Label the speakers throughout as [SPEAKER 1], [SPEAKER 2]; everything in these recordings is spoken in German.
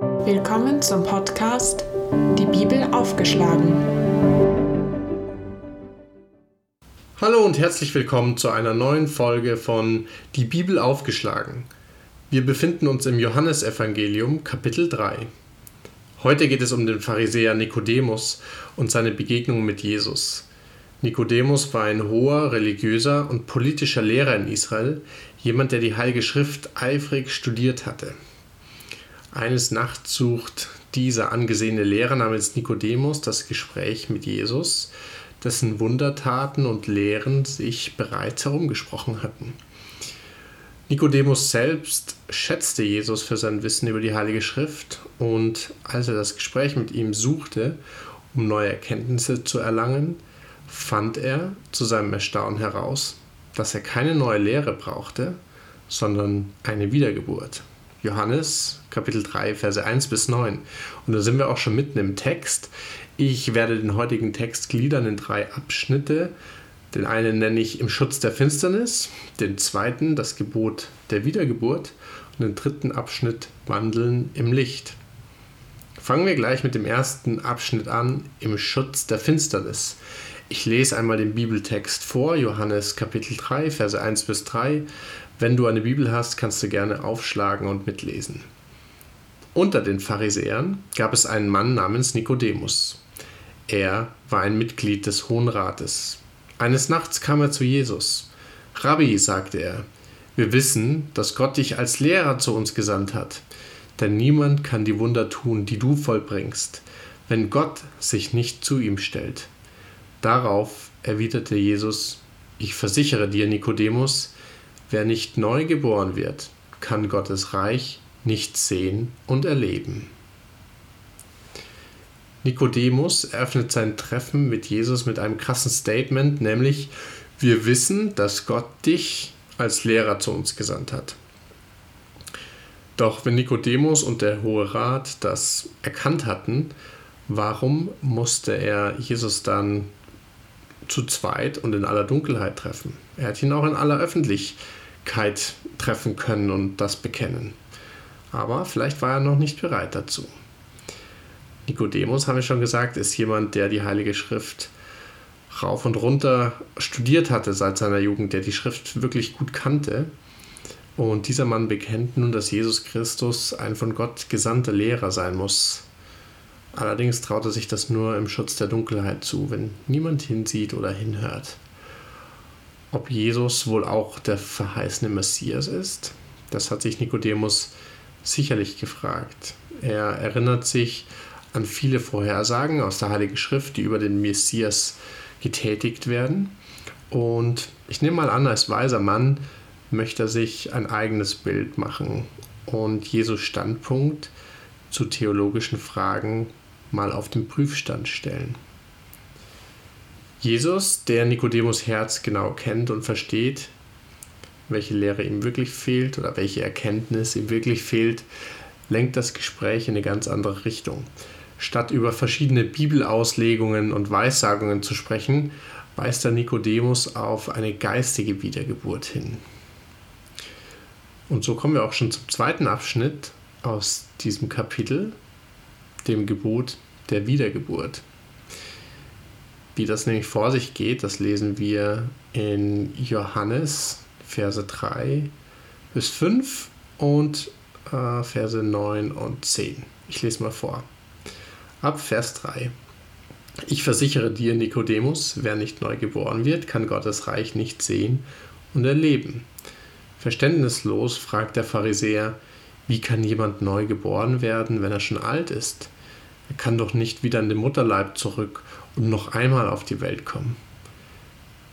[SPEAKER 1] Willkommen zum Podcast Die Bibel aufgeschlagen.
[SPEAKER 2] Hallo und herzlich willkommen zu einer neuen Folge von Die Bibel aufgeschlagen. Wir befinden uns im Johannesevangelium Kapitel 3. Heute geht es um den Pharisäer Nikodemus und seine Begegnung mit Jesus. Nikodemus war ein hoher religiöser und politischer Lehrer in Israel, jemand, der die Heilige Schrift eifrig studiert hatte. Eines Nachts sucht dieser angesehene Lehrer namens Nikodemus das Gespräch mit Jesus, dessen Wundertaten und Lehren sich bereits herumgesprochen hatten. Nikodemus selbst schätzte Jesus für sein Wissen über die Heilige Schrift und als er das Gespräch mit ihm suchte, um neue Erkenntnisse zu erlangen, fand er zu seinem Erstaunen heraus, dass er keine neue Lehre brauchte, sondern eine Wiedergeburt. Johannes Kapitel 3, Verse 1 bis 9. Und da sind wir auch schon mitten im Text. Ich werde den heutigen Text gliedern in drei Abschnitte. Den einen nenne ich im Schutz der Finsternis, den zweiten das Gebot der Wiedergeburt und den dritten Abschnitt Wandeln im Licht. Fangen wir gleich mit dem ersten Abschnitt an, im Schutz der Finsternis. Ich lese einmal den Bibeltext vor, Johannes Kapitel 3, Verse 1 bis 3. Wenn du eine Bibel hast, kannst du gerne aufschlagen und mitlesen. Unter den Pharisäern gab es einen Mann namens Nikodemus. Er war ein Mitglied des Hohen Rates. Eines Nachts kam er zu Jesus. Rabbi, sagte er, wir wissen, dass Gott dich als Lehrer zu uns gesandt hat, denn niemand kann die Wunder tun, die du vollbringst, wenn Gott sich nicht zu ihm stellt. Darauf erwiderte Jesus, ich versichere dir, Nikodemus, wer nicht neu geboren wird, kann Gottes Reich nicht sehen und erleben. Nikodemus eröffnet sein Treffen mit Jesus mit einem krassen Statement, nämlich wir wissen, dass Gott dich als Lehrer zu uns gesandt hat. Doch wenn Nikodemus und der Hohe Rat das erkannt hatten, warum musste er Jesus dann zu zweit und in aller Dunkelheit treffen. Er hätte ihn auch in aller Öffentlichkeit treffen können und das bekennen. Aber vielleicht war er noch nicht bereit dazu. Nikodemus, habe ich schon gesagt, ist jemand, der die Heilige Schrift rauf und runter studiert hatte seit seiner Jugend, der die Schrift wirklich gut kannte. Und dieser Mann bekennt nun, dass Jesus Christus ein von Gott gesandter Lehrer sein muss, Allerdings traut er sich das nur im Schutz der Dunkelheit zu, wenn niemand hinsieht oder hinhört. Ob Jesus wohl auch der verheißene Messias ist, das hat sich Nikodemus sicherlich gefragt. Er erinnert sich an viele Vorhersagen aus der Heiligen Schrift, die über den Messias getätigt werden. Und ich nehme mal an, als weiser Mann möchte er sich ein eigenes Bild machen und Jesus Standpunkt zu theologischen Fragen mal auf den Prüfstand stellen. Jesus, der Nikodemus Herz genau kennt und versteht, welche Lehre ihm wirklich fehlt oder welche Erkenntnis ihm wirklich fehlt, lenkt das Gespräch in eine ganz andere Richtung. Statt über verschiedene Bibelauslegungen und Weissagungen zu sprechen, weist der Nikodemus auf eine geistige Wiedergeburt hin. Und so kommen wir auch schon zum zweiten Abschnitt aus diesem Kapitel, dem Gebot der Wiedergeburt. Wie das nämlich vor sich geht, das lesen wir in Johannes Verse 3 bis 5 und äh, Verse 9 und 10. Ich lese mal vor. Ab Vers 3. Ich versichere dir, Nikodemus, wer nicht neu geboren wird, kann Gottes Reich nicht sehen und erleben. Verständnislos fragt der Pharisäer, wie kann jemand neu geboren werden, wenn er schon alt ist? Er kann doch nicht wieder in den Mutterleib zurück und noch einmal auf die Welt kommen.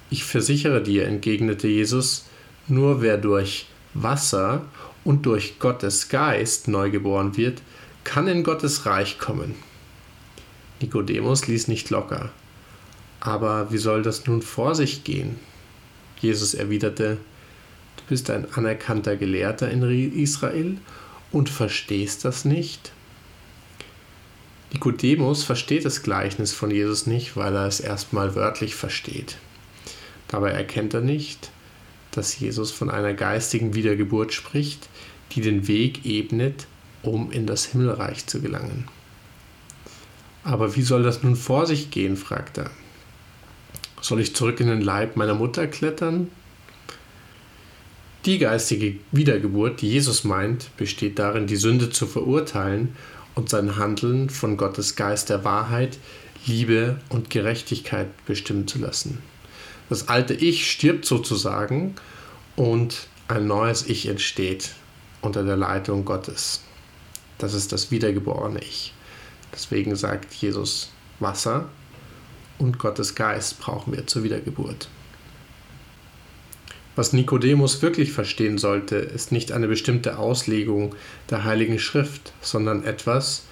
[SPEAKER 2] Ich versichere dir, entgegnete Jesus, nur wer durch Wasser und durch Gottes Geist neugeboren wird, kann in Gottes Reich kommen. Nikodemus ließ nicht locker. Aber wie soll das nun vor sich gehen? Jesus erwiderte, Du bist ein anerkannter Gelehrter in Israel und verstehst das nicht? Nikodemus versteht das Gleichnis von Jesus nicht, weil er es erstmal wörtlich versteht. Dabei erkennt er nicht, dass Jesus von einer geistigen Wiedergeburt spricht, die den Weg ebnet, um in das Himmelreich zu gelangen. Aber wie soll das nun vor sich gehen? fragt er. Soll ich zurück in den Leib meiner Mutter klettern? Die geistige Wiedergeburt, die Jesus meint, besteht darin, die Sünde zu verurteilen und sein Handeln von Gottes Geist der Wahrheit, Liebe und Gerechtigkeit bestimmen zu lassen. Das alte Ich stirbt sozusagen und ein neues Ich entsteht unter der Leitung Gottes. Das ist das wiedergeborene Ich. Deswegen sagt Jesus, Wasser und Gottes Geist brauchen wir zur Wiedergeburt. Was Nikodemus wirklich verstehen sollte, ist nicht eine bestimmte Auslegung der Heiligen Schrift, sondern etwas,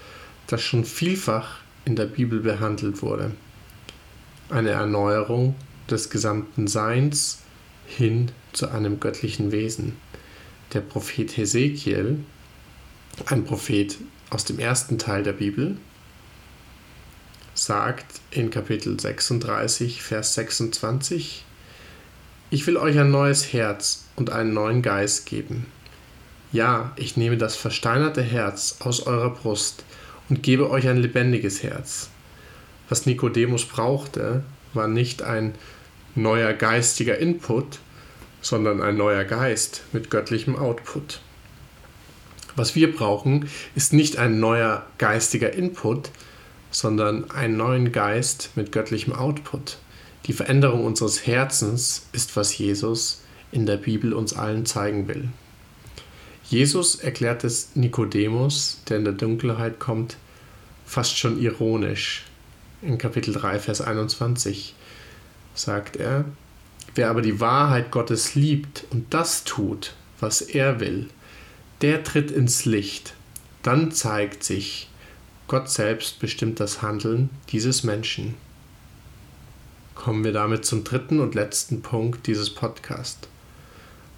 [SPEAKER 2] das schon vielfach in der Bibel behandelt wurde. Eine Erneuerung des gesamten Seins hin zu einem göttlichen Wesen. Der Prophet Hesekiel, ein Prophet aus dem ersten Teil der Bibel, sagt in Kapitel 36, Vers 26, ich will euch ein neues Herz und einen neuen Geist geben. Ja, ich nehme das versteinerte Herz aus eurer Brust und gebe euch ein lebendiges Herz. Was Nikodemus brauchte, war nicht ein neuer geistiger Input, sondern ein neuer Geist mit göttlichem Output. Was wir brauchen, ist nicht ein neuer geistiger Input, sondern einen neuen Geist mit göttlichem Output. Die Veränderung unseres Herzens ist, was Jesus in der Bibel uns allen zeigen will. Jesus erklärt es Nikodemus, der in der Dunkelheit kommt, fast schon ironisch. In Kapitel 3, Vers 21 sagt er, wer aber die Wahrheit Gottes liebt und das tut, was er will, der tritt ins Licht, dann zeigt sich, Gott selbst bestimmt das Handeln dieses Menschen kommen wir damit zum dritten und letzten Punkt dieses Podcasts.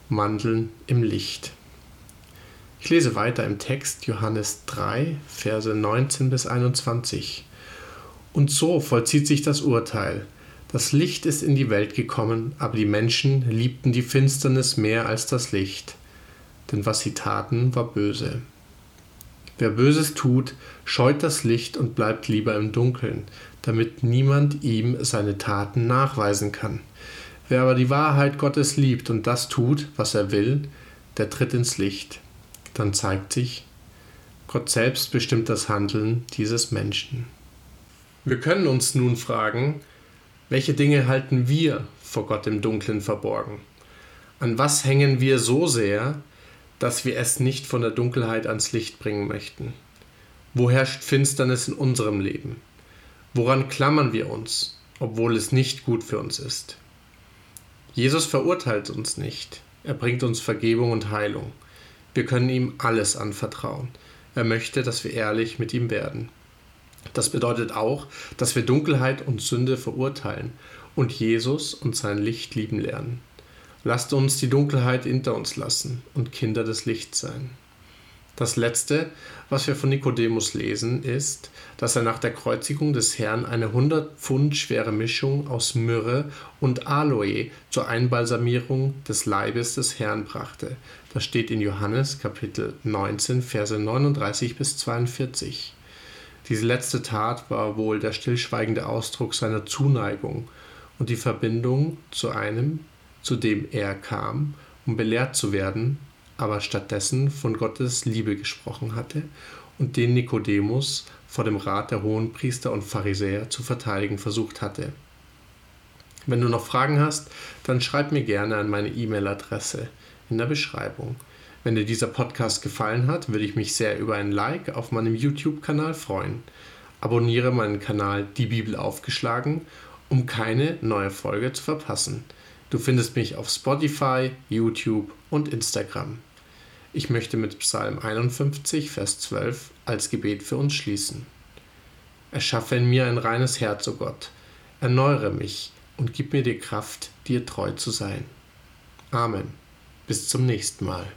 [SPEAKER 2] Mandeln im Licht. Ich lese weiter im Text Johannes 3, Verse 19 bis 21. Und so vollzieht sich das Urteil. Das Licht ist in die Welt gekommen, aber die Menschen liebten die Finsternis mehr als das Licht, denn was sie taten, war böse. Wer Böses tut, scheut das Licht und bleibt lieber im Dunkeln, damit niemand ihm seine Taten nachweisen kann. Wer aber die Wahrheit Gottes liebt und das tut, was er will, der tritt ins Licht. Dann zeigt sich, Gott selbst bestimmt das Handeln dieses Menschen. Wir können uns nun fragen, welche Dinge halten wir vor Gott im Dunklen verborgen? An was hängen wir so sehr, dass wir es nicht von der Dunkelheit ans Licht bringen möchten? Wo herrscht Finsternis in unserem Leben? Woran klammern wir uns, obwohl es nicht gut für uns ist? Jesus verurteilt uns nicht. Er bringt uns Vergebung und Heilung. Wir können ihm alles anvertrauen. Er möchte, dass wir ehrlich mit ihm werden. Das bedeutet auch, dass wir Dunkelheit und Sünde verurteilen und Jesus und sein Licht lieben lernen. Lasst uns die Dunkelheit hinter uns lassen und Kinder des Lichts sein. Das letzte, was wir von Nikodemus lesen, ist, dass er nach der Kreuzigung des Herrn eine 100 Pfund schwere Mischung aus Myrrhe und Aloe zur Einbalsamierung des Leibes des Herrn brachte. Das steht in Johannes Kapitel 19, Verse 39 bis 42. Diese letzte Tat war wohl der stillschweigende Ausdruck seiner Zuneigung und die Verbindung zu einem, zu dem er kam, um belehrt zu werden aber stattdessen von Gottes Liebe gesprochen hatte und den Nikodemus vor dem Rat der Hohenpriester und Pharisäer zu verteidigen versucht hatte. Wenn du noch Fragen hast, dann schreib mir gerne an meine E-Mail-Adresse in der Beschreibung. Wenn dir dieser Podcast gefallen hat, würde ich mich sehr über ein Like auf meinem YouTube-Kanal freuen. Abonniere meinen Kanal Die Bibel aufgeschlagen, um keine neue Folge zu verpassen. Du findest mich auf Spotify, YouTube und Instagram. Ich möchte mit Psalm 51, Vers 12 als Gebet für uns schließen. Erschaffe in mir ein reines Herz, o oh Gott, erneuere mich und gib mir die Kraft, dir treu zu sein. Amen. Bis zum nächsten Mal.